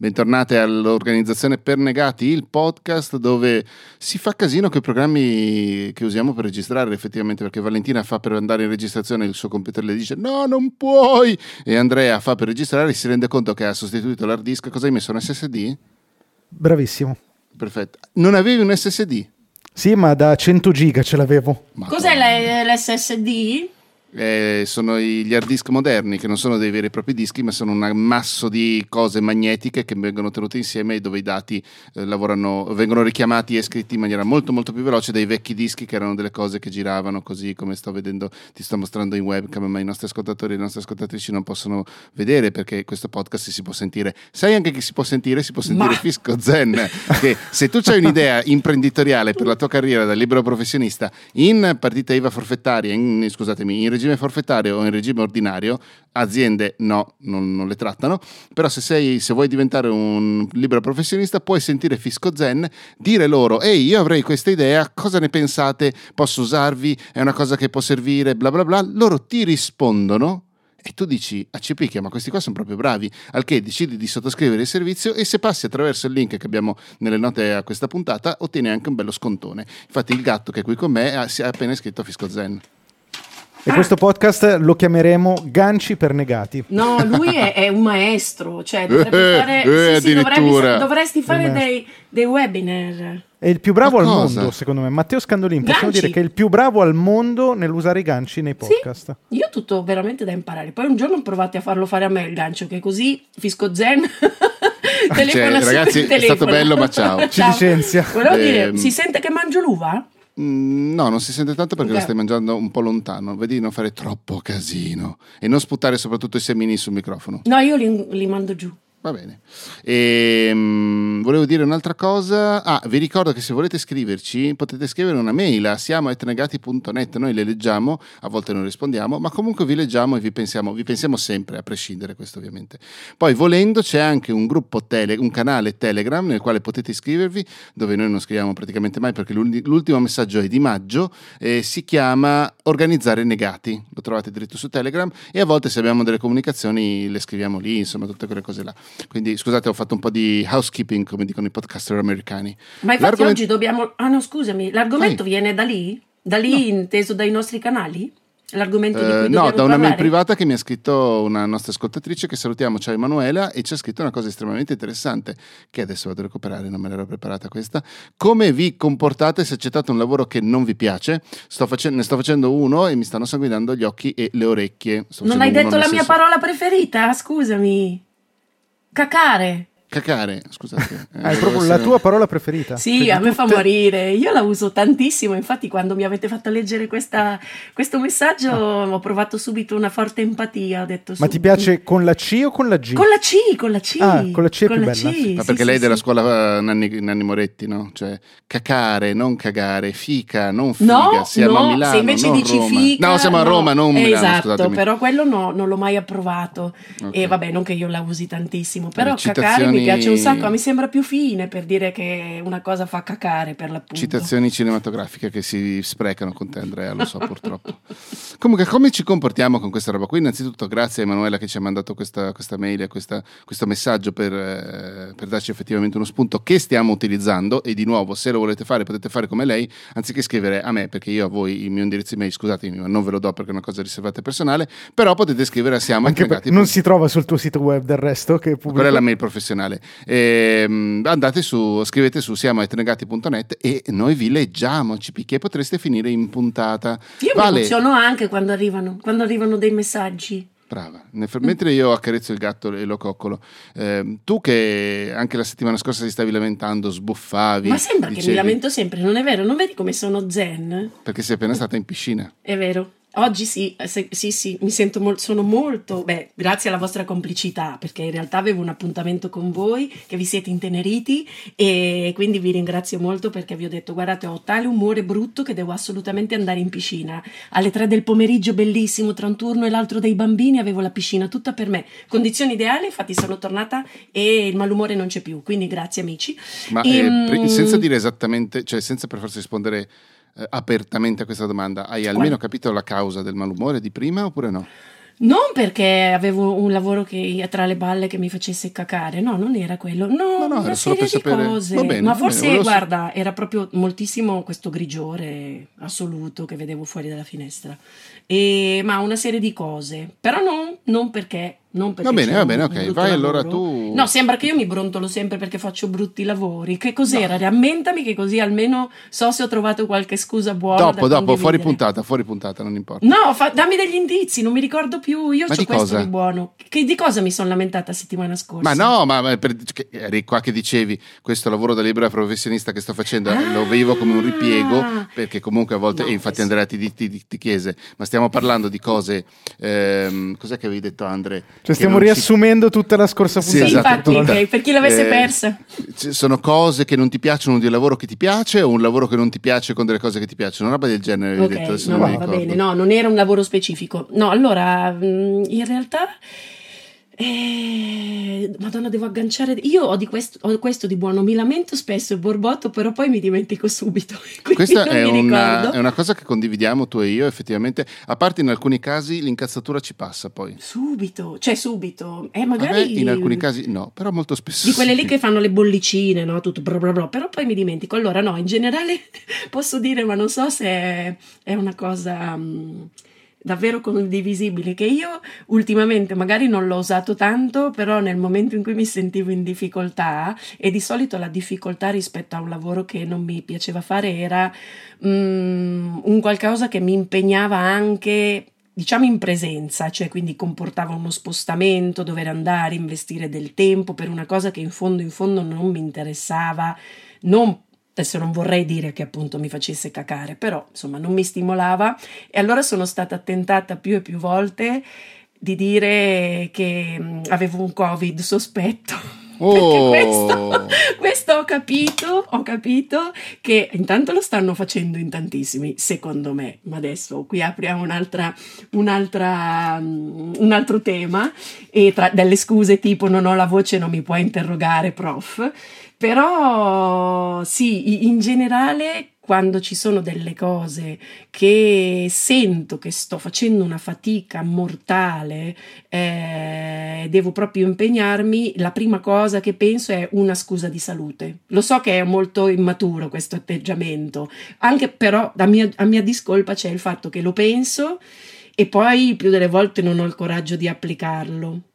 Bentornate all'organizzazione Per Negati, il podcast dove si fa casino con i programmi che usiamo per registrare effettivamente perché Valentina fa per andare in registrazione il suo computer le dice no non puoi e Andrea fa per registrare e si rende conto che ha sostituito l'hard disk. Cosa hai messo? Un SSD? Bravissimo. Perfetto. Non avevi un SSD? Sì, ma da 100 giga ce l'avevo. Madonna. Cos'è l'SSD? Eh, sono gli hard disk moderni che non sono dei veri e propri dischi ma sono un ammasso di cose magnetiche che vengono tenute insieme e dove i dati eh, lavorano, vengono richiamati e scritti in maniera molto molto più veloce dei vecchi dischi che erano delle cose che giravano così come sto vedendo ti sto mostrando in webcam ma i nostri ascoltatori e le nostre ascoltatrici non possono vedere perché questo podcast si può sentire. Sai anche che si può sentire? Si può sentire ma... Fisco Zen che se tu hai un'idea imprenditoriale per la tua carriera da libero professionista in partita IVA forfettaria in, scusatemi in regime forfettario o in regime ordinario, aziende no, non, non le trattano, però se, sei, se vuoi diventare un libero professionista puoi sentire Fisco Zen, dire loro, ehi io avrei questa idea, cosa ne pensate, posso usarvi, è una cosa che può servire, bla bla bla, loro ti rispondono e tu dici a Cepicchia, ma questi qua sono proprio bravi, al che decidi di sottoscrivere il servizio e se passi attraverso il link che abbiamo nelle note a questa puntata ottieni anche un bello scontone. Infatti il gatto che è qui con me si è appena iscritto a Fisco Zen. E ah. questo podcast lo chiameremo Ganci per negati. No, lui è, è un maestro, cioè dovrebbe fare, eh, sì, sì, dovrebbe, dovresti fare dei, dei, webinar. È il più bravo Ma al cosa? mondo, secondo me. Matteo Scandolin, ganci. possiamo dire che è il più bravo al mondo nell'usare i ganci nei podcast. Sì, io ho tutto veramente da imparare. Poi un giorno provate a farlo fare a me il gancio, che così fisco zen. cioè, ragazzi, è stato bello, ma ciao. Ci licenzia. Volevo eh, dire, si sente che mangio l'uva? Mm, no, non si sente tanto perché okay. la stai mangiando un po' lontano. Vedi di non fare troppo casino e non sputare soprattutto i semini sul microfono. No, io li, li mando giù. Va bene. E, um, volevo dire un'altra cosa. Ah, vi ricordo che se volete scriverci potete scrivere una mail a siamo.negati.net. Noi le leggiamo, a volte non rispondiamo, ma comunque vi leggiamo e vi pensiamo, vi pensiamo sempre, a prescindere questo ovviamente. Poi volendo c'è anche un gruppo tele, un canale Telegram nel quale potete iscrivervi, dove noi non scriviamo praticamente mai perché l'ultimo messaggio è di maggio, e si chiama Organizzare Negati. Lo trovate dritto su Telegram e a volte se abbiamo delle comunicazioni le scriviamo lì, insomma tutte quelle cose là. Quindi scusate, ho fatto un po' di housekeeping, come dicono i podcaster americani. Ma infatti L'argoment... oggi dobbiamo... Ah no, scusami, l'argomento Vai. viene da lì? Da lì no. inteso dai nostri canali? L'argomento eh, di cui No, da una mail privata che mi ha scritto una nostra ascoltatrice che salutiamo, ciao Emanuela, e ci ha scritto una cosa estremamente interessante che adesso vado a recuperare, non me l'ero preparata questa. Come vi comportate se accettate un lavoro che non vi piace? Sto face- ne sto facendo uno e mi stanno sanguinando gli occhi e le orecchie. non hai detto la mia parola preferita? Scusami. Cacare. Cacare, scusate. Eh, ah, è proprio la tua parola preferita. Sì, cioè, a me tutte... fa morire. Io la uso tantissimo. Infatti, quando mi avete fatto leggere questa, questo messaggio, ah. ho provato subito una forte empatia. Ho detto, Ma ti piace con la C o con la G? Con la C, con la C. Ah, con la C è con più bella. C, Ma perché sì, lei è della scuola uh, Nanni, Nanni, Moretti, no? Cioè, cacare, non cagare, fica, non figa. No, siamo no, a Milano, se invece dici Roma. fica. No, siamo a Roma, non Milano. Esatto, scusatemi. però quello no, non l'ho mai approvato. Okay. E vabbè, non che io la usi tantissimo, però cacare mi piace un sacco. Mi sembra più fine per dire che una cosa fa cacare per l'appunto. Citazioni cinematografiche che si sprecano con te Andrea, lo so purtroppo. Comunque come ci comportiamo con questa roba qui? Innanzitutto grazie a Emanuela che ci ha mandato questa, questa mail e questa, questo messaggio per, eh, per, darci effettivamente uno spunto che stiamo utilizzando e di nuovo se lo volete fare potete fare come lei anziché scrivere a me perché io a voi il mio indirizzo email scusatemi ma non ve lo do perché è una cosa riservata e personale però potete scrivere a siamo anche non si trova sul tuo sito web del resto che pubblico. quella è la mail professionale e, ehm, andate su, scrivete su siamoetnegati.net e noi vi leggiamo, CPK, potreste finire in puntata. Io vale. mi emoziono anche quando arrivano, quando arrivano dei messaggi. Brava. Mentre io accarezzo il gatto e lo coccolo, eh, tu che anche la settimana scorsa ti stavi lamentando, sbuffavi. Ma sembra dicevi... che mi lamento sempre, non è vero? Non vedi come sono zen? Perché sei appena stata in piscina. È vero. Oggi sì, eh, sì, sì, mi sento molto, sono molto, beh, grazie alla vostra complicità, perché in realtà avevo un appuntamento con voi, che vi siete inteneriti e quindi vi ringrazio molto perché vi ho detto, guardate, ho tale umore brutto che devo assolutamente andare in piscina. Alle tre del pomeriggio, bellissimo, tra un turno e l'altro dei bambini, avevo la piscina tutta per me. Condizioni ideali, infatti sono tornata e il malumore non c'è più, quindi grazie amici. Ma e, eh, senza dire esattamente, cioè senza per forza rispondere eh, apertamente a questa domanda. Hai almeno capito la causa del malumore di prima oppure no? Non perché avevo un lavoro che, tra le balle che mi facesse cacare, no, non era quello. No, no, no una serie di sapere... cose. Bene, Ma forse, bene, guarda, era proprio moltissimo questo grigiore assoluto che vedevo fuori dalla finestra. E, ma una serie di cose. Però no, non perché non perché va bene, va bene, ok. Vai lavoro. allora tu. No, sembra che io mi brontolo sempre perché faccio brutti lavori. Che cos'era? No. Rammentami che così almeno so se ho trovato qualche scusa buona. Dopo, dopo, fuori puntata, fuori puntata, non importa. No, fa... dammi degli indizi, non mi ricordo più. Io ho questo cosa? di buono. Che, di cosa mi sono lamentata settimana scorsa? Ma no, ma, ma per... eri qua che dicevi questo lavoro da libera professionista che sto facendo ah, lo vivo come un ripiego perché comunque a volte, no, e infatti Andrea ti, ti, ti, chiese, ma stiamo parlando di cose. Ehm, cos'è che avevi detto, Andrea? Cioè, stiamo riassumendo si... tutta la scorsa puntata. Sì, esatto, okay, per chi l'avesse eh, persa. Sono cose che non ti piacciono di un lavoro che ti piace o un lavoro che non ti piace con delle cose che ti piacciono? Una roba del genere, okay, detto, no, non va bene, no, non era un lavoro specifico. No, allora, mm, in realtà eh, Madonna, devo agganciare. Io ho, di questo, ho questo di buono, mi lamento spesso e borbotto, però poi mi dimentico subito. Questa è una, è una, cosa che condividiamo tu e io, effettivamente. A parte in alcuni casi l'incazzatura ci passa poi. Subito, cioè subito. Eh, magari. in alcuni casi no, però molto spesso. Di quelle lì che fanno le bollicine, no? Tutto bla bla bla, però poi mi dimentico. Allora, no, in generale posso dire, ma non so se è, è una cosa. Um, davvero condivisibile che io ultimamente magari non l'ho usato tanto, però nel momento in cui mi sentivo in difficoltà e di solito la difficoltà rispetto a un lavoro che non mi piaceva fare era um, un qualcosa che mi impegnava anche diciamo in presenza, cioè quindi comportava uno spostamento, dover andare, investire del tempo per una cosa che in fondo in fondo non mi interessava, non Adesso non vorrei dire che appunto mi facesse cacare, però insomma non mi stimolava e allora sono stata tentata più e più volte di dire che avevo un covid sospetto. Oh. Questo, questo, ho capito, ho capito che intanto lo stanno facendo in tantissimi, secondo me, ma adesso qui apriamo un'altra, un'altra, mm, un altro tema e tra delle scuse tipo non ho la voce, non mi puoi interrogare, prof. Però sì, in generale quando ci sono delle cose che sento che sto facendo una fatica mortale, eh, devo proprio impegnarmi, la prima cosa che penso è una scusa di salute. Lo so che è molto immaturo questo atteggiamento, anche però a mia, a mia discolpa c'è il fatto che lo penso e poi più delle volte non ho il coraggio di applicarlo.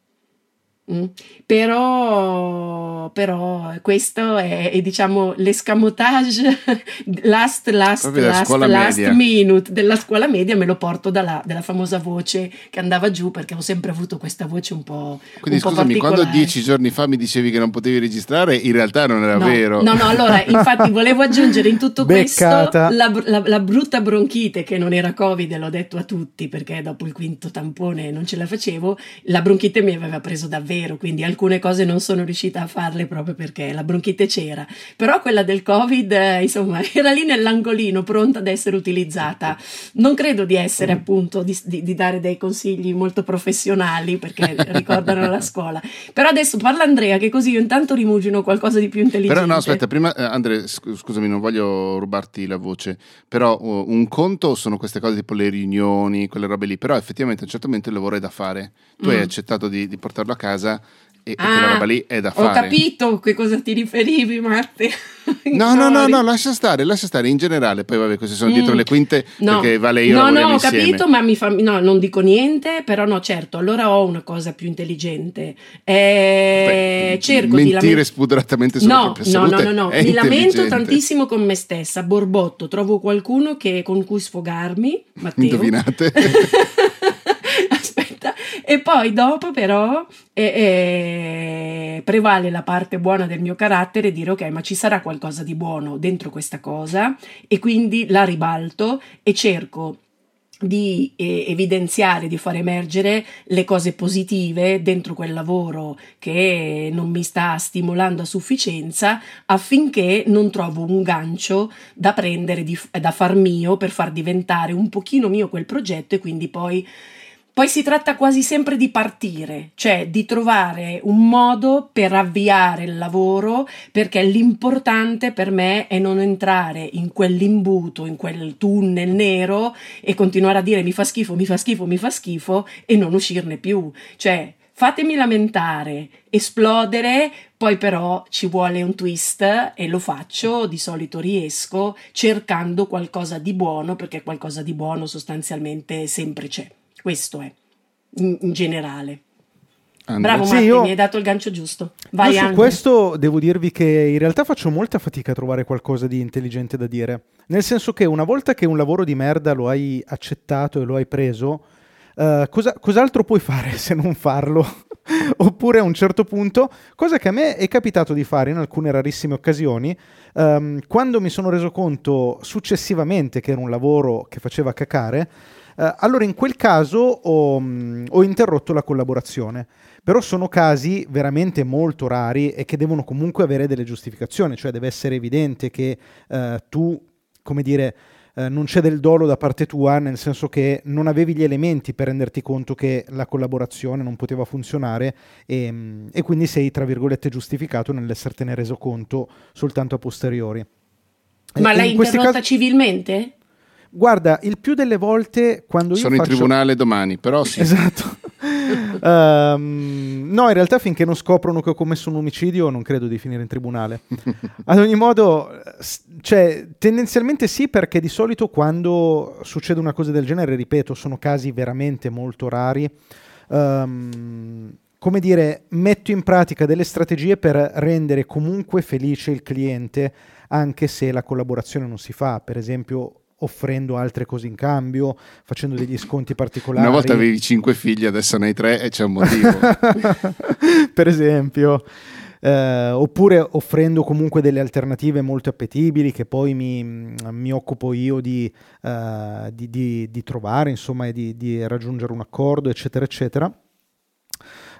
Mm. Però, però questo è, è, diciamo l'escamotage last, last, last, last minute della scuola media me lo porto dalla, famosa voce che andava giù perché ho sempre avuto questa voce un po' quindi un scusami po quando dieci giorni fa mi dicevi che non potevi registrare in realtà non era no, vero. No no allora infatti volevo aggiungere in tutto questo la, la, la, brutta bronchite che non era covid l'ho detto a tutti perché dopo il quinto tampone non ce la facevo la bronchite mi aveva preso davvero vero, quindi alcune cose non sono riuscita a farle proprio perché la bronchite c'era, però quella del Covid, eh, insomma, era lì nell'angolino pronta ad essere utilizzata. Non credo di essere appunto di, di, di dare dei consigli molto professionali perché ricordano la scuola. Però adesso parla Andrea che così io intanto rimugino qualcosa di più intelligente. Però no, aspetta, prima eh, Andrea, scusami, non voglio rubarti la voce, però uh, un conto sono queste cose tipo le riunioni, quelle robe lì, però effettivamente a un certo momento il lavoro è da fare. Tu mm. hai accettato di, di portarlo a casa casa e ah, quella roba lì è da fare. Ho capito che cosa ti riferivi, Marte. no, no, no, no, lascia stare, lascia stare in generale. Poi vabbè, queste sono mm. dietro le quinte no. perché vale io No, no, ho insieme. capito, ma mi fa no, non dico niente, però no, certo, allora ho una cosa più intelligente. Eh, Beh, cerco mentire di lament- spudoratamente sulla no, propria salute. No, no, no, no, mi lamento tantissimo con me stessa, borbotto, trovo qualcuno che, con cui sfogarmi, Matteo. Indovinate. E poi dopo però eh, eh, prevale la parte buona del mio carattere e dire ok, ma ci sarà qualcosa di buono dentro questa cosa? E quindi la ribalto e cerco di eh, evidenziare, di far emergere le cose positive dentro quel lavoro che non mi sta stimolando a sufficienza affinché non trovo un gancio da prendere, di, da far mio per far diventare un pochino mio quel progetto e quindi poi poi si tratta quasi sempre di partire, cioè di trovare un modo per avviare il lavoro, perché l'importante per me è non entrare in quell'imbuto, in quel tunnel nero e continuare a dire mi fa schifo, mi fa schifo, mi fa schifo e non uscirne più. Cioè, fatemi lamentare, esplodere, poi però ci vuole un twist e lo faccio, di solito riesco cercando qualcosa di buono, perché qualcosa di buono sostanzialmente sempre c'è. Questo è, in, in generale. Andrea. Bravo Marti, io... mi hai dato il gancio giusto. Vai io su questo devo dirvi che in realtà faccio molta fatica a trovare qualcosa di intelligente da dire. Nel senso che una volta che un lavoro di merda lo hai accettato e lo hai preso, uh, cosa, cos'altro puoi fare se non farlo? Oppure a un certo punto, cosa che a me è capitato di fare in alcune rarissime occasioni, um, quando mi sono reso conto successivamente che era un lavoro che faceva cacare, Uh, allora in quel caso ho, um, ho, interrotto la collaborazione, però sono casi veramente molto rari e che devono comunque avere delle giustificazioni, cioè deve essere evidente che uh, tu, come dire, uh, non c'è del dolo da parte tua, nel senso che non avevi gli elementi per renderti conto che la collaborazione non poteva funzionare e, um, e quindi sei, tra virgolette, giustificato nell'essertene reso conto soltanto a posteriori. Ma e l'hai interrotta casi... civilmente? Guarda, il più delle volte quando io Sono faccio... in tribunale domani, però sì. Esatto. um, no, in realtà finché non scoprono che ho commesso un omicidio non credo di finire in tribunale. Ad ogni modo, cioè, tendenzialmente sì, perché di solito quando succede una cosa del genere, ripeto, sono casi veramente molto rari. Um, come dire, metto in pratica delle strategie per rendere comunque felice il cliente, anche se la collaborazione non si fa. Per esempio, offrendo altre cose in cambio, facendo degli sconti particolari. Una volta avevi cinque figli, adesso ne hai tre e c'è un motivo. per esempio. Eh, oppure offrendo comunque delle alternative molto appetibili che poi mi, mi occupo io di, uh, di, di, di, trovare insomma e di, raggiungere un accordo eccetera eccetera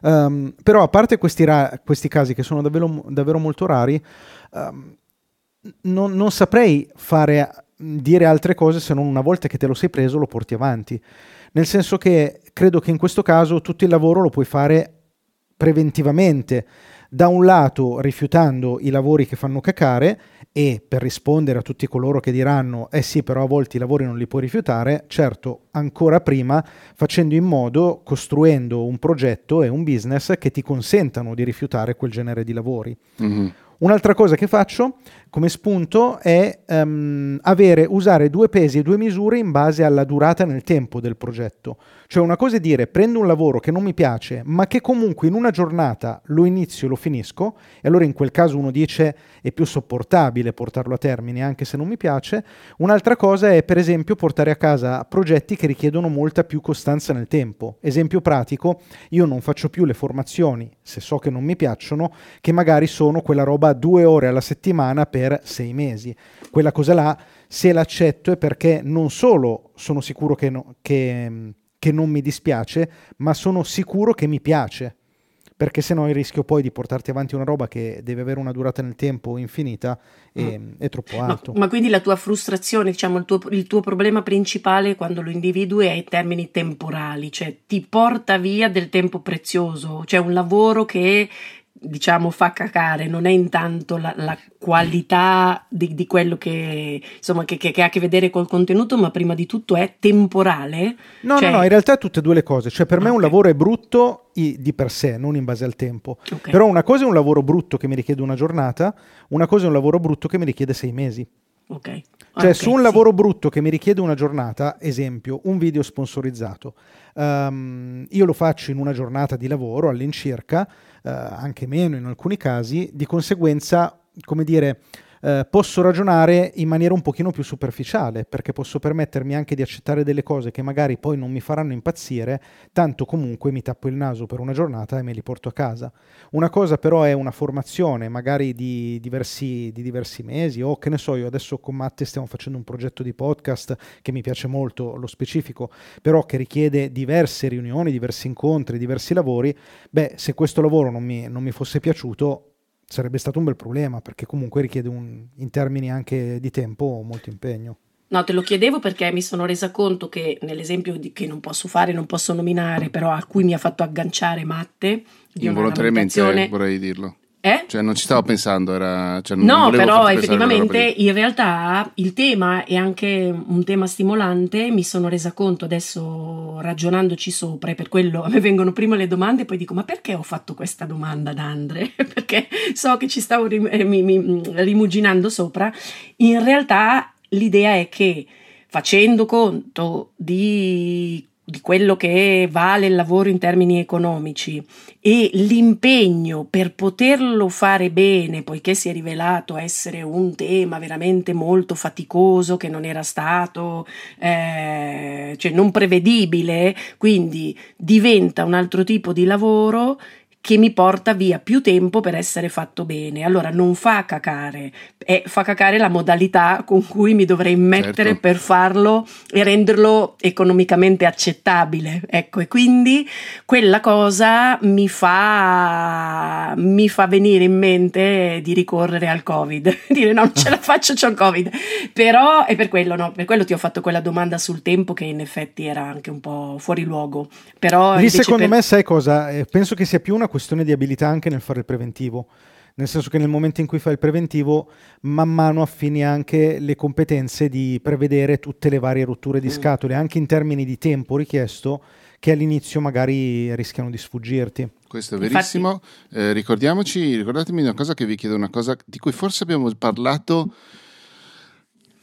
um, però a parte questi, ra- questi, casi che sono davvero, davvero molto rari um, non, non saprei fare dire altre cose se non una volta che te lo sei preso lo porti avanti. Nel senso che credo che in questo caso tutto il lavoro lo puoi fare preventivamente. Da un lato rifiutando i lavori che fanno cacare e per rispondere a tutti coloro che diranno eh sì però a volte i lavori non li puoi rifiutare, certo ancora prima facendo in modo, costruendo un progetto e un business che ti consentano di rifiutare quel genere di lavori. Mm-hmm. Un'altra cosa che faccio come spunto è um, avere, usare due pesi e due misure in base alla durata nel tempo del progetto. Cioè una cosa è dire prendo un lavoro che non mi piace, ma che comunque in una giornata lo inizio e lo finisco, e allora in quel caso uno dice è più sopportabile portarlo a termine anche se non mi piace. Un'altra cosa è per esempio portare a casa progetti che richiedono molta più costanza nel tempo. Esempio pratico, io non faccio più le formazioni, se so che non mi piacciono, che magari sono quella roba due ore alla settimana per sei mesi. Quella cosa là, se l'accetto è perché non solo sono sicuro che, no, che, che non mi dispiace, ma sono sicuro che mi piace perché se no il rischio poi di portarti avanti una roba che deve avere una durata nel tempo infinita è, mm. è troppo alto. Ma, ma, quindi la tua frustrazione, diciamo, il tuo, il tuo, problema principale quando lo individui è in termini temporali, cioè ti porta via del tempo prezioso, cioè un lavoro che diciamo fa cacare, non è intanto la, la qualità di, di, quello che, insomma, che, che, che, ha a che vedere col contenuto, ma prima di tutto è temporale. No, cioè... no, no, in realtà tutte e due le cose. Cioè, per me okay. un lavoro è brutto di per sé, non in base al tempo. Okay. Però una cosa è un lavoro brutto che mi richiede una giornata, una cosa è un lavoro brutto che mi richiede sei mesi. Ok. Cioè, okay, su un sì. lavoro brutto che mi richiede una giornata, esempio, un video sponsorizzato, um, io lo faccio in una giornata di lavoro all'incirca, anche meno in alcuni casi, di conseguenza, come dire, eh, posso ragionare in maniera un pochino più superficiale, perché posso permettermi anche di accettare delle cose che magari poi non mi faranno impazzire, tanto comunque mi tappo il naso per una giornata e me li porto a casa. Una cosa però è una formazione, magari di diversi, di diversi mesi, o che ne so, io adesso con Matte stiamo facendo un progetto di podcast che mi piace molto lo specifico, però che richiede diverse riunioni, diversi incontri, diversi lavori, beh, se questo lavoro non mi, non mi fosse piaciuto, sarebbe stato un bel problema perché comunque richiede un, in termini anche di tempo molto impegno. No, te lo chiedevo perché mi sono resa conto che nell'esempio di, che non posso fare, non posso nominare, però a cui mi ha fatto agganciare Matte di Involontariamente vorrei dirlo. Eh? Cioè, non ci stavo pensando, era, cioè, no, però effettivamente in realtà il tema è anche un tema stimolante. Mi sono resa conto adesso ragionandoci sopra, e per quello a me vengono prima le domande, e poi dico: Ma perché ho fatto questa domanda ad Andre? perché so che ci stavo rim- eh, mi, mi, rimuginando sopra. In realtà l'idea è che facendo conto di di quello che vale il lavoro in termini economici e l'impegno per poterlo fare bene, poiché si è rivelato essere un tema veramente molto faticoso, che non era stato, eh, cioè non prevedibile, quindi diventa un altro tipo di lavoro che mi porta via più tempo per essere fatto bene. Allora non fa cacare, è, fa cacare la modalità con cui mi dovrei mettere certo. per farlo e renderlo economicamente accettabile. Ecco, e quindi quella cosa mi fa, mi fa venire in mente di ricorrere al Covid, dire no, non ce la faccio, c'ho il Covid. Però è per quello, no, per quello ti ho fatto quella domanda sul tempo che in effetti era anche un po' fuori luogo. Però Lì secondo per... me sai cosa? Eh, penso che sia più una questione di abilità anche nel fare il preventivo. Nel senso che nel momento in cui fai il preventivo, man mano affini anche le competenze di prevedere tutte le varie rotture di mm. scatole, anche in termini di tempo richiesto, che all'inizio magari rischiano di sfuggirti. Questo è verissimo. Eh, ricordiamoci, ricordatemi una cosa che vi chiedo, una cosa di cui forse abbiamo parlato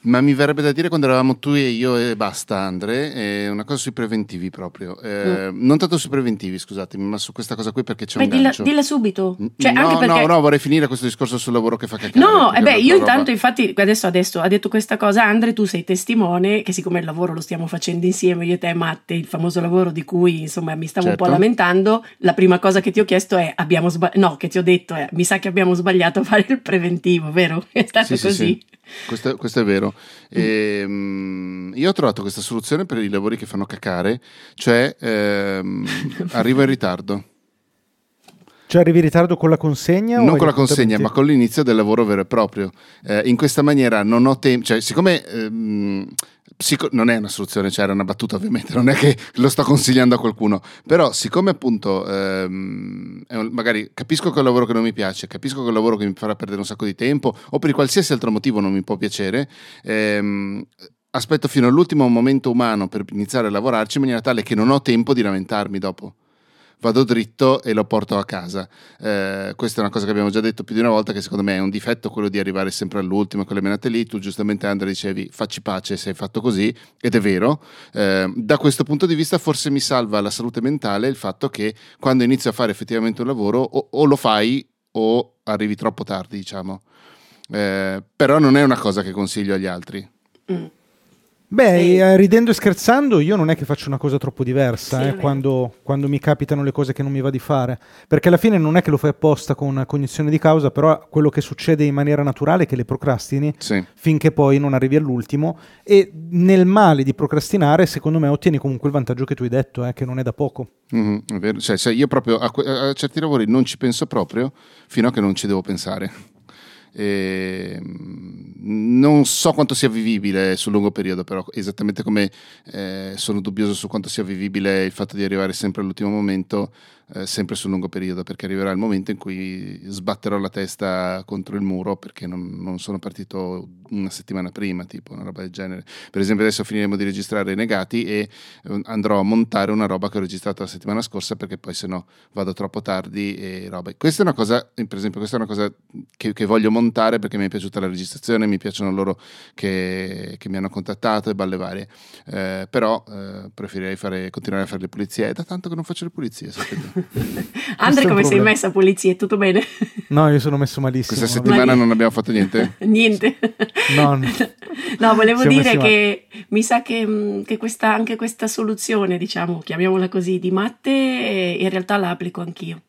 ma mi verrebbe da dire quando eravamo tu e io e basta, Andre, eh, una cosa sui preventivi proprio. Eh, mm. Non tanto sui preventivi, scusatemi, ma su questa cosa qui perché c'è beh, un dilla, dilla subito. Cioè, no, perché... no, no, vorrei finire questo discorso sul lavoro che fa cacare. No, eh beh, io intanto, roba. infatti, adesso, adesso ha detto questa cosa, Andre, tu sei testimone che siccome il lavoro lo stiamo facendo insieme, io e te Matte, il famoso lavoro di cui, insomma, mi stavo certo. un po' certo. lamentando, la prima cosa che ti ho chiesto è, abbiamo sbagliato, no, che ti ho detto è, mi sa che abbiamo sbagliato a fare il preventivo, vero? È stato sì, così. Sì, sì. Questo, questo, è vero. E, um, io ho trovato questa soluzione per i lavori che fanno cacare, cioè ehm, arrivo in ritardo. Cioè arrivi in ritardo con la consegna? Non con la consegna, ma con l'inizio del lavoro vero e proprio. Eh, in questa maniera non ho tempo, cioè siccome ehm, psico- non è una soluzione, cioè era una battuta ovviamente, non è che lo sto consigliando a qualcuno, però siccome appunto ehm, magari capisco che è un lavoro che non mi piace, capisco che è un lavoro che mi farà perdere un sacco di tempo o per qualsiasi altro motivo non mi può piacere, ehm, aspetto fino all'ultimo momento umano per iniziare a lavorarci in maniera tale che non ho tempo di lamentarmi dopo vado dritto e lo porto a casa. Eh, questa è una cosa che abbiamo già detto più di una volta, che secondo me è un difetto quello di arrivare sempre all'ultimo con le menate lì. Tu giustamente Andrea dicevi facci pace se hai fatto così, ed è vero. Eh, da questo punto di vista forse mi salva la salute mentale il fatto che quando inizio a fare effettivamente un lavoro o, o lo fai o arrivi troppo tardi, diciamo. Eh, però non è una cosa che consiglio agli altri. Mm. Beh, sì. Eh, ridendo e scherzando, io non è che faccio una cosa troppo diversa sì, eh, quando, quando, mi capitano le cose che non mi va di fare, perché alla fine non è che lo fai apposta con cognizione di causa, però quello che succede in maniera naturale è che le procrastini sì. finché poi non arrivi all'ultimo e nel male di procrastinare, secondo me, ottieni comunque il vantaggio che tu hai detto, eh, che non è da poco. Mm-hmm, cioè, cioè, io proprio a, a certi lavori non ci penso proprio fino a che non ci devo pensare. E mm, non so quanto sia vivibile sul lungo periodo, però esattamente come eh, sono dubbioso su quanto sia vivibile il fatto di arrivare sempre all'ultimo momento, eh, sempre sul lungo periodo, perché arriverà il momento in cui sbatterò la testa contro il muro perché non, non sono partito una settimana prima, tipo una roba del genere. Per esempio adesso finiremo di registrare i negati e eh, andrò a montare una roba che ho registrato la settimana scorsa perché poi se no vado troppo tardi e roba. Questa è una cosa, per esempio, questa è una cosa che, che voglio montare perché mi è piaciuta la registrazione, mi piacciono loro che, che mi hanno contattato e balle varie. Eh, però eh, preferirei fare, continuare a fare le pulizie. È da tanto che non faccio le pulizie, sapete. Andre, come sei messa a pulizie? Tutto bene? No, io sono messo malissimo. Questa settimana non abbiamo fatto niente? niente. No, no. no volevo dire che mi sa che, mm, che questa, anche questa soluzione, diciamo, chiamiamola così, di matte, in realtà la applico anch'io.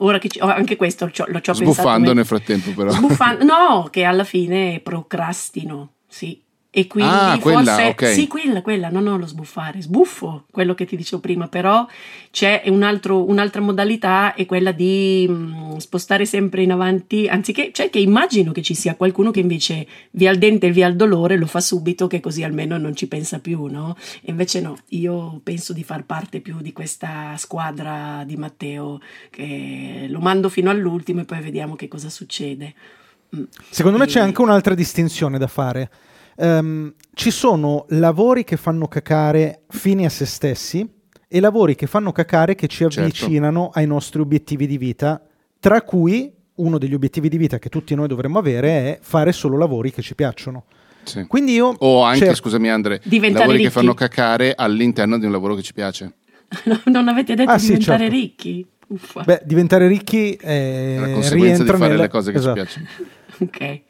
Ora che ci, anche questo l'ho, l'ho Sbuffando nel frattempo, però. Sbuffando, no, che alla fine procrastino, sì e quindi Ah, quella, forse ok. sì, quella, quella, no, no, lo sbuffare, sbuffo, quello che ti dicevo prima, però c'è un altro- un'altra modalità, è quella di mh, spostare sempre in avanti, anziché, cioè che immagino che ci sia qualcuno che invece via il dente e via il dolore lo fa subito, che così almeno non ci pensa più, no? E invece no, io penso di far parte più di questa squadra di Matteo, che lo mando fino all'ultimo e poi vediamo che cosa succede. Mm. Secondo me c'è E- anche un'altra distinzione da fare. Ehm, ci sono lavori che fanno cacare fini a se stessi e lavori che fanno cacare che ci Certo. avvicinano ai nostri obiettivi di vita, tra cui uno degli obiettivi di vita che tutti noi dovremmo avere è fare solo lavori che ci piacciono. Sì. Quindi io O anche, cerco- scusami Andre, Diventare lavori che ricchi. fanno cacare all'interno di un lavoro che ci piace. non avete detto Ah, di sì, diventare certo. ricchi? Uffa. beh, diventare ricchi eh, È la conseguenza di fare nella- le cose che esatto. ci piacciono. Ok.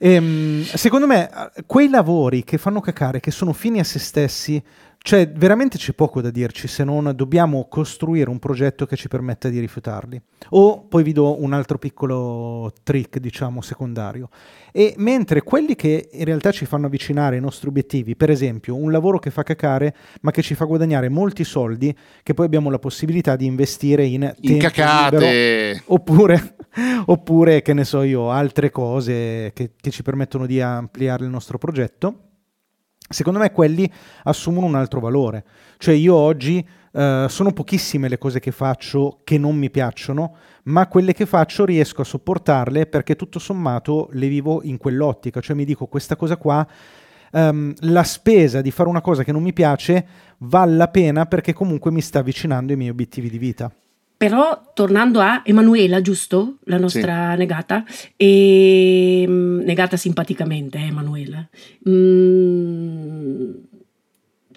Ehm, secondo me, quei lavori che fanno cacare, che sono fini a se stessi, cioè veramente c'è poco da dirci se non dobbiamo costruire un progetto che ci permetta di rifiutarli. O poi vi do un altro piccolo trick, diciamo, secondario. E mentre quelli che in realtà ci fanno avvicinare ai nostri obiettivi, per esempio un lavoro che fa cacare ma che ci fa guadagnare molti soldi, che poi abbiamo la possibilità di investire in, In tempo libero, cacate! Oppure, oppure, che ne so io, altre cose che, che ci permettono di ampliare il nostro progetto. Secondo me quelli assumono un altro valore. Cioè io oggi eh, sono pochissime le cose che faccio che non mi piacciono, ma quelle che faccio riesco a sopportarle perché tutto sommato le vivo in quell'ottica. Cioè mi dico questa cosa qua, ehm, la spesa di fare una cosa che non mi piace vale la pena perché comunque mi sta avvicinando ai miei obiettivi di vita. Però tornando a Emanuela, giusto? La nostra negata, e, mm, negata simpaticamente, eh, Emanuela, Mm,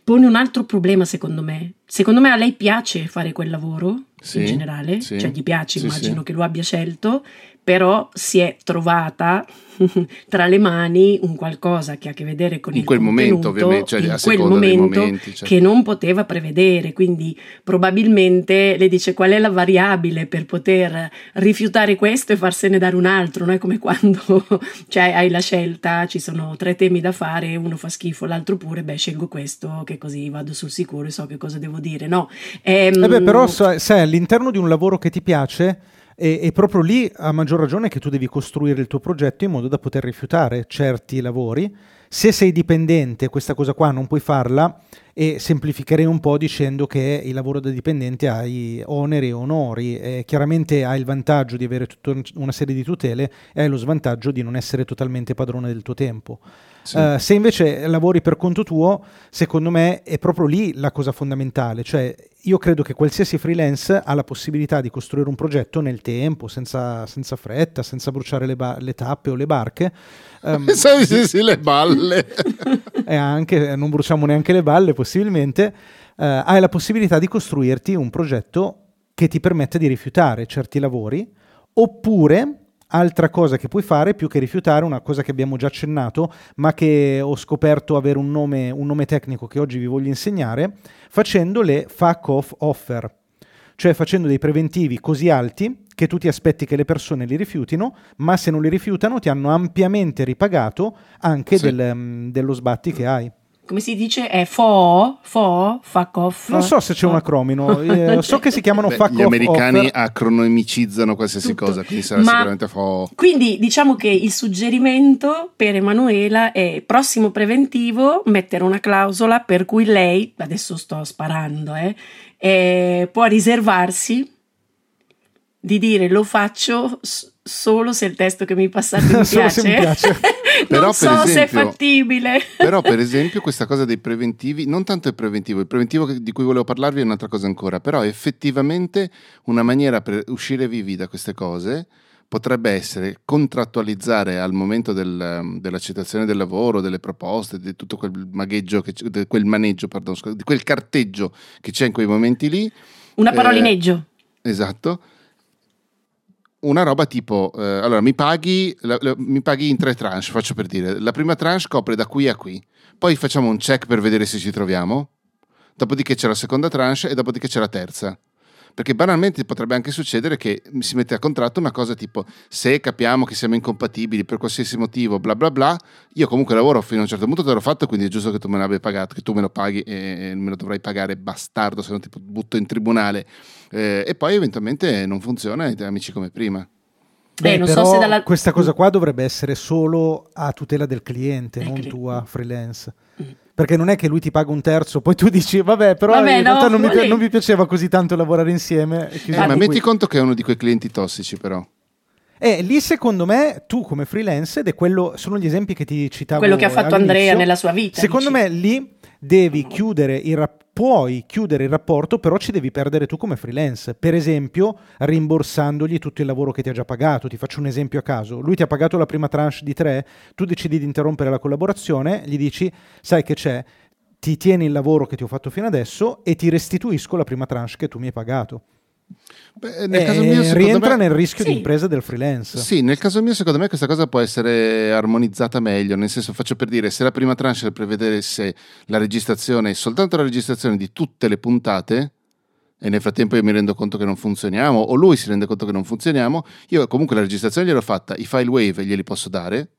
pone un altro problema secondo me. Secondo me a lei piace fare quel lavoro Sì, in generale, sì, cioè gli piace, sì, immagino sì. che lo abbia scelto, però si è trovata tra le mani un qualcosa che ha a che vedere con In il quel momento, ovviamente, cioè, in a quel momento momenti, certo. che non poteva prevedere, quindi probabilmente le dice qual è la variabile per poter rifiutare questo e farsene dare un altro, non è come quando cioè, hai la scelta, ci sono tre temi da fare, uno fa schifo, l'altro pure, beh scelgo questo che così vado sul sicuro e so che cosa devo dire, no? Ehm, Eh beh, però sai, sai, all'interno di un lavoro che ti piace è, è proprio lì a maggior ragione che tu devi costruire il tuo progetto in modo da poter rifiutare certi lavori. Se sei dipendente, questa cosa qua non puoi farla e semplificherei un po' dicendo che il lavoro da dipendente hai oneri e onori. e chiaramente hai il vantaggio di avere tutta una serie di tutele e hai lo svantaggio di non essere totalmente padrone del tuo tempo. Sì. Eh, se invece lavori per conto tuo, secondo me è proprio lì la cosa fondamentale. Cioè, io credo che qualsiasi freelance ha la possibilità di costruire un progetto nel tempo, senza, senza fretta, senza bruciare le, ba- le tappe o le barche. Ehm, Sai se si le balle. e anche non bruciamo neanche le balle, possibilmente. eh, hai la possibilità di costruirti un progetto che ti permette di rifiutare certi lavori, oppure. Altra cosa che puoi fare, più che rifiutare, una cosa che abbiamo già accennato, ma che ho scoperto avere un nome, un nome tecnico che oggi vi voglio insegnare, facendo le fuck off offer, cioè facendo dei preventivi così alti che tu ti aspetti che le persone li rifiutino, ma se non li rifiutano ti hanno ampiamente ripagato anche Sì. del, mm, dello sbatti che hai. Come si dice? È fo, fo, fuck off. Non so se c'è un acronimo, eh, so che si chiamano Beh, fuck gli off americani offer. acronomicizzano qualsiasi Tutto. cosa, quindi sarà Ma- sicuramente fo- Quindi diciamo che il suggerimento per Emanuela è prossimo preventivo mettere una clausola per cui lei, adesso sto sparando, eh, eh, può riservarsi di dire lo faccio solo se il testo che mi passate mi Solo piace. se mi piace. Però, non per so se è esempio- fattibile. Però, per esempio, questa cosa dei preventivi, non tanto il preventivo, il preventivo di cui volevo parlarvi è un'altra cosa ancora, però effettivamente una maniera per uscire vivi da queste cose potrebbe essere contrattualizzare al momento del- dell'accettazione del lavoro, delle proposte, di tutto quel magheggio, che, di quel maneggio, pardon, scusa, di quel carteggio che c'è in quei momenti lì. Una Eh, parolineggio. Esatto. Una roba tipo, eh, allora mi paghi, la- la- mi paghi in tre tranche, faccio per dire. La prima tranche copre da qui a qui, poi facciamo un check per vedere se ci troviamo, dopodiché c'è la seconda tranche e dopodiché c'è la terza. Perché banalmente potrebbe anche succedere che si mette a contratto una cosa tipo se capiamo che siamo incompatibili per qualsiasi motivo, bla bla bla, io comunque lavoro fino a un certo punto te l'ho fatto, quindi è giusto che tu me l'abbia pagato, che tu me lo paghi e me lo dovrai pagare bastardo, se no ti butto in tribunale. Eh, e poi eventualmente non funziona e amici come prima. Beh, Beh però so dalla... questa cosa qua dovrebbe essere solo a tutela del cliente, del non cliente. tua freelance. Mm. Perché non è che lui ti paga un terzo, poi tu dici, vabbè, però vabbè, in no, realtà non mi, non mi, piaceva così tanto lavorare insieme. Eh, ma metti qui. conto che è uno di quei clienti tossici, però. E lì secondo me tu come freelance, ed è quello, sono gli esempi che ti citavo. Quello che ha fatto Andrea nella sua vita. Secondo dici. me lì devi chiudere il rapporto puoi chiudere il rapporto, però ci devi perdere tu come freelance. Per esempio, rimborsandogli tutto il lavoro che ti ha già pagato. Ti faccio un esempio a caso. Lui ti ha pagato la prima tranche di tre, tu decidi di interrompere la collaborazione, gli dici, sai che c'è, ti tieni il lavoro che ti ho fatto fino adesso e ti restituisco la prima tranche che tu mi hai pagato. Beh, nel caso mio, rientra me, nel rischio sì. di impresa del freelance. Sì, nel caso mio, secondo me, questa cosa può essere armonizzata meglio. Nel senso, faccio per dire, se la prima tranche prevedesse la registrazione, soltanto la registrazione di tutte le puntate, e nel frattempo io mi rendo conto che non funzioniamo, o lui si rende conto che non funzioniamo, io comunque la registrazione gliel'ho fatta, i file wave glieli posso dare,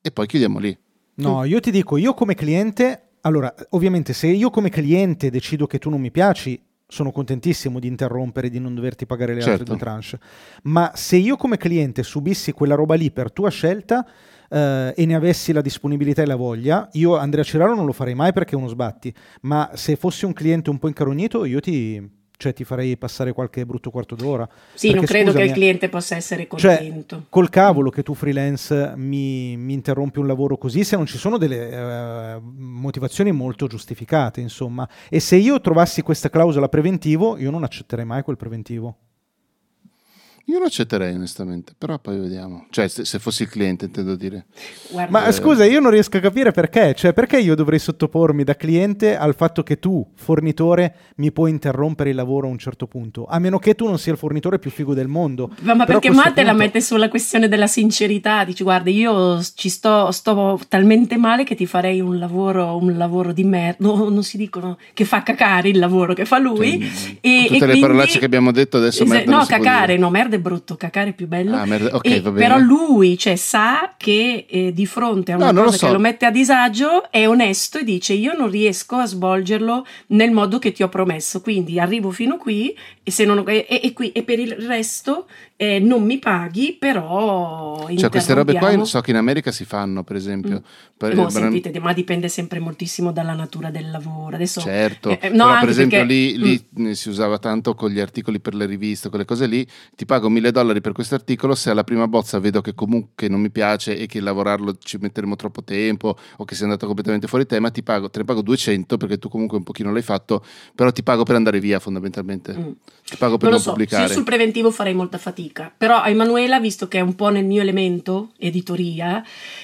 e poi chiudiamo lì. No, io ti dico, io come cliente. Allora, ovviamente, se io come cliente decido che tu non mi piaci, sono contentissimo di interrompere e di non doverti pagare le certo. altre due tranche. Ma se io come cliente subissi quella roba lì per tua scelta eh, e ne avessi la disponibilità e la voglia, io Andrea Ciraro non lo farei mai perché è uno sbatti. Ma se fossi un cliente un po' incarognito, io ti, cioè ti farei passare qualche brutto quarto d'ora. Sì, Perché, non credo scusami, che il cliente possa essere cioè, contento. Cioè, col cavolo che tu freelance mi, mi, interrompi un lavoro così se non ci sono delle uh, motivazioni molto giustificate, insomma. E se io trovassi questa clausola preventivo, io non accetterei mai quel preventivo. Io lo accetterei onestamente, però poi vediamo. Cioè, se, se fossi il cliente, intendo dire. Guarda, Ma eh, scusa, io non riesco a capire perché. Cioè, perché io dovrei sottopormi da cliente al fatto che tu, fornitore, mi puoi interrompere il lavoro a un certo punto? A meno che tu non sia il fornitore più figo del mondo. Ma, ma perché Matte punto... la mette sulla questione della sincerità? Dici, guarda, io ci sto, sto talmente male che ti farei un lavoro, un lavoro di merda. No, non si dicono che fa cacare il lavoro che fa lui. Cioè, e, tutte e le quindi... parolacce che abbiamo detto adesso. Merda no, cacare, no, merda brutto, cacare è più bello. Ah, merda, okay, però lui cioè, sa che eh, di fronte a una no, cosa lo so. che lo mette a disagio è onesto e dice io non riesco a svolgerlo nel modo che ti ho promesso, quindi arrivo fino qui e, se non, e, e, qui, e per il resto eh, non mi paghi, però... Cioè queste robe qua so che in America si fanno, per esempio. Mm. Per, no, sentite, ma dipende sempre moltissimo dalla natura del lavoro. Adesso, certo, eh, no, per esempio perché... lì, lì mm. si usava tanto con gli articoli per le riviste, quelle cose lì, ti pago mille dollari per questo articolo, se alla prima bozza vedo che comunque non mi piace e che lavorarlo ci metteremo troppo tempo o che sei andato completamente fuori tema, ti pago, te ne pago 200 perché tu comunque un pochino l'hai fatto, però ti pago per andare via fondamentalmente. Mm. Ti pago per non, non so, pubblicare. Io sul preventivo farei molta fatica fatica. Però a Emanuela, visto che è un po' nel mio elemento, editoria,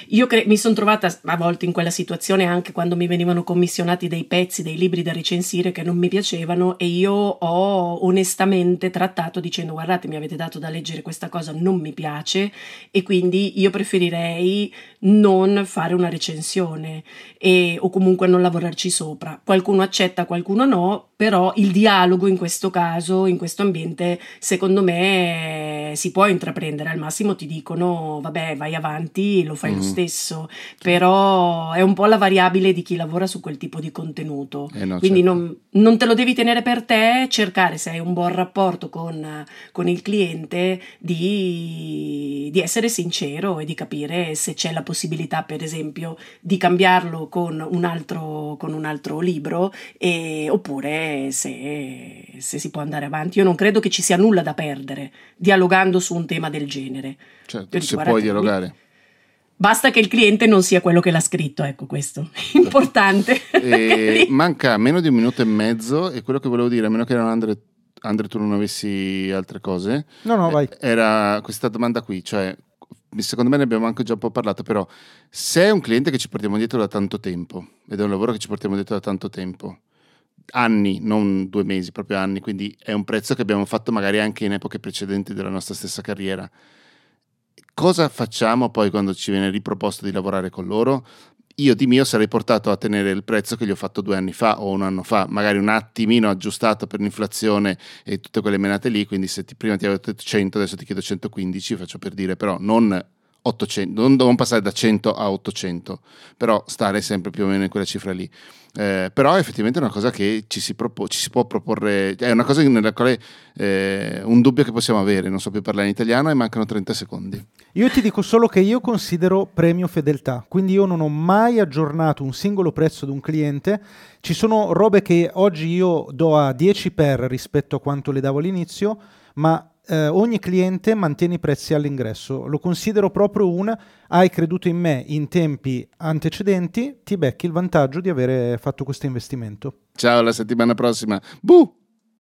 io cre- mi sono trovata a volte in quella situazione anche quando mi venivano commissionati dei pezzi, dei libri da recensire che non mi piacevano e io ho onestamente trattato dicendo guardate mi avete dato da leggere questa cosa, non mi piace e quindi io preferirei non fare una recensione e, o comunque non lavorarci sopra. Qualcuno accetta, qualcuno no, però il dialogo in questo caso, in questo ambiente, secondo me si può intraprendere. Al massimo ti dicono, vabbè, vai avanti, lo fai mm. lo stesso, però è un po' la variabile di chi lavora su quel tipo di contenuto. Eh no, Quindi certo. non, non, te lo devi tenere per te, cercare se hai un buon rapporto con, con il cliente di, di essere sincero e di capire se c'è la possibilità, per esempio, di cambiarlo con un altro, con un altro libro e, oppure se, se, si può andare avanti. Io non credo che ci sia nulla da perdere dialogando su un tema del genere. Certo, se puoi dialogare. Basta che il cliente non sia quello che l'ha scritto, ecco questo, importante. E manca meno di un minuto e mezzo e quello che volevo dire, a meno che non Andre, Andre tu non avessi altre cose, no, no, vai. era questa domanda qui, cioè secondo me ne abbiamo anche già un po' parlato, però se è un cliente che ci portiamo dietro da tanto tempo ed è un lavoro che ci portiamo dietro da tanto tempo, anni, non due mesi, proprio anni, quindi è un prezzo che abbiamo fatto magari anche in epoche precedenti della nostra stessa carriera. Cosa facciamo poi quando ci viene riproposto di lavorare con loro? io di mio sarei portato a tenere il prezzo che gli ho fatto due anni fa o un anno fa, magari un attimino aggiustato per l'inflazione e tutte quelle menate lì, quindi se ti, prima ti avevo detto 100, adesso ti chiedo 115, faccio per dire, però non 800, non, non passare da 100 a 800, però stare sempre più o meno in quella cifra lì. Eh, però è effettivamente una cosa che ci si, propo- ci si, può proporre, è una cosa nella quale eh, un dubbio che possiamo avere, non so più parlare in italiano e mancano 30 secondi. Io ti dico solo che io considero premio fedeltà, quindi io non ho mai aggiornato un singolo prezzo di un cliente, ci sono robe che oggi io do a 10 per rispetto a quanto le davo all'inizio, ma eh, ogni cliente mantiene i prezzi all'ingresso. Lo considero proprio un hai creduto in me in tempi antecedenti, ti becchi il vantaggio di avere fatto questo investimento. Ciao, alla settimana prossima. Buh!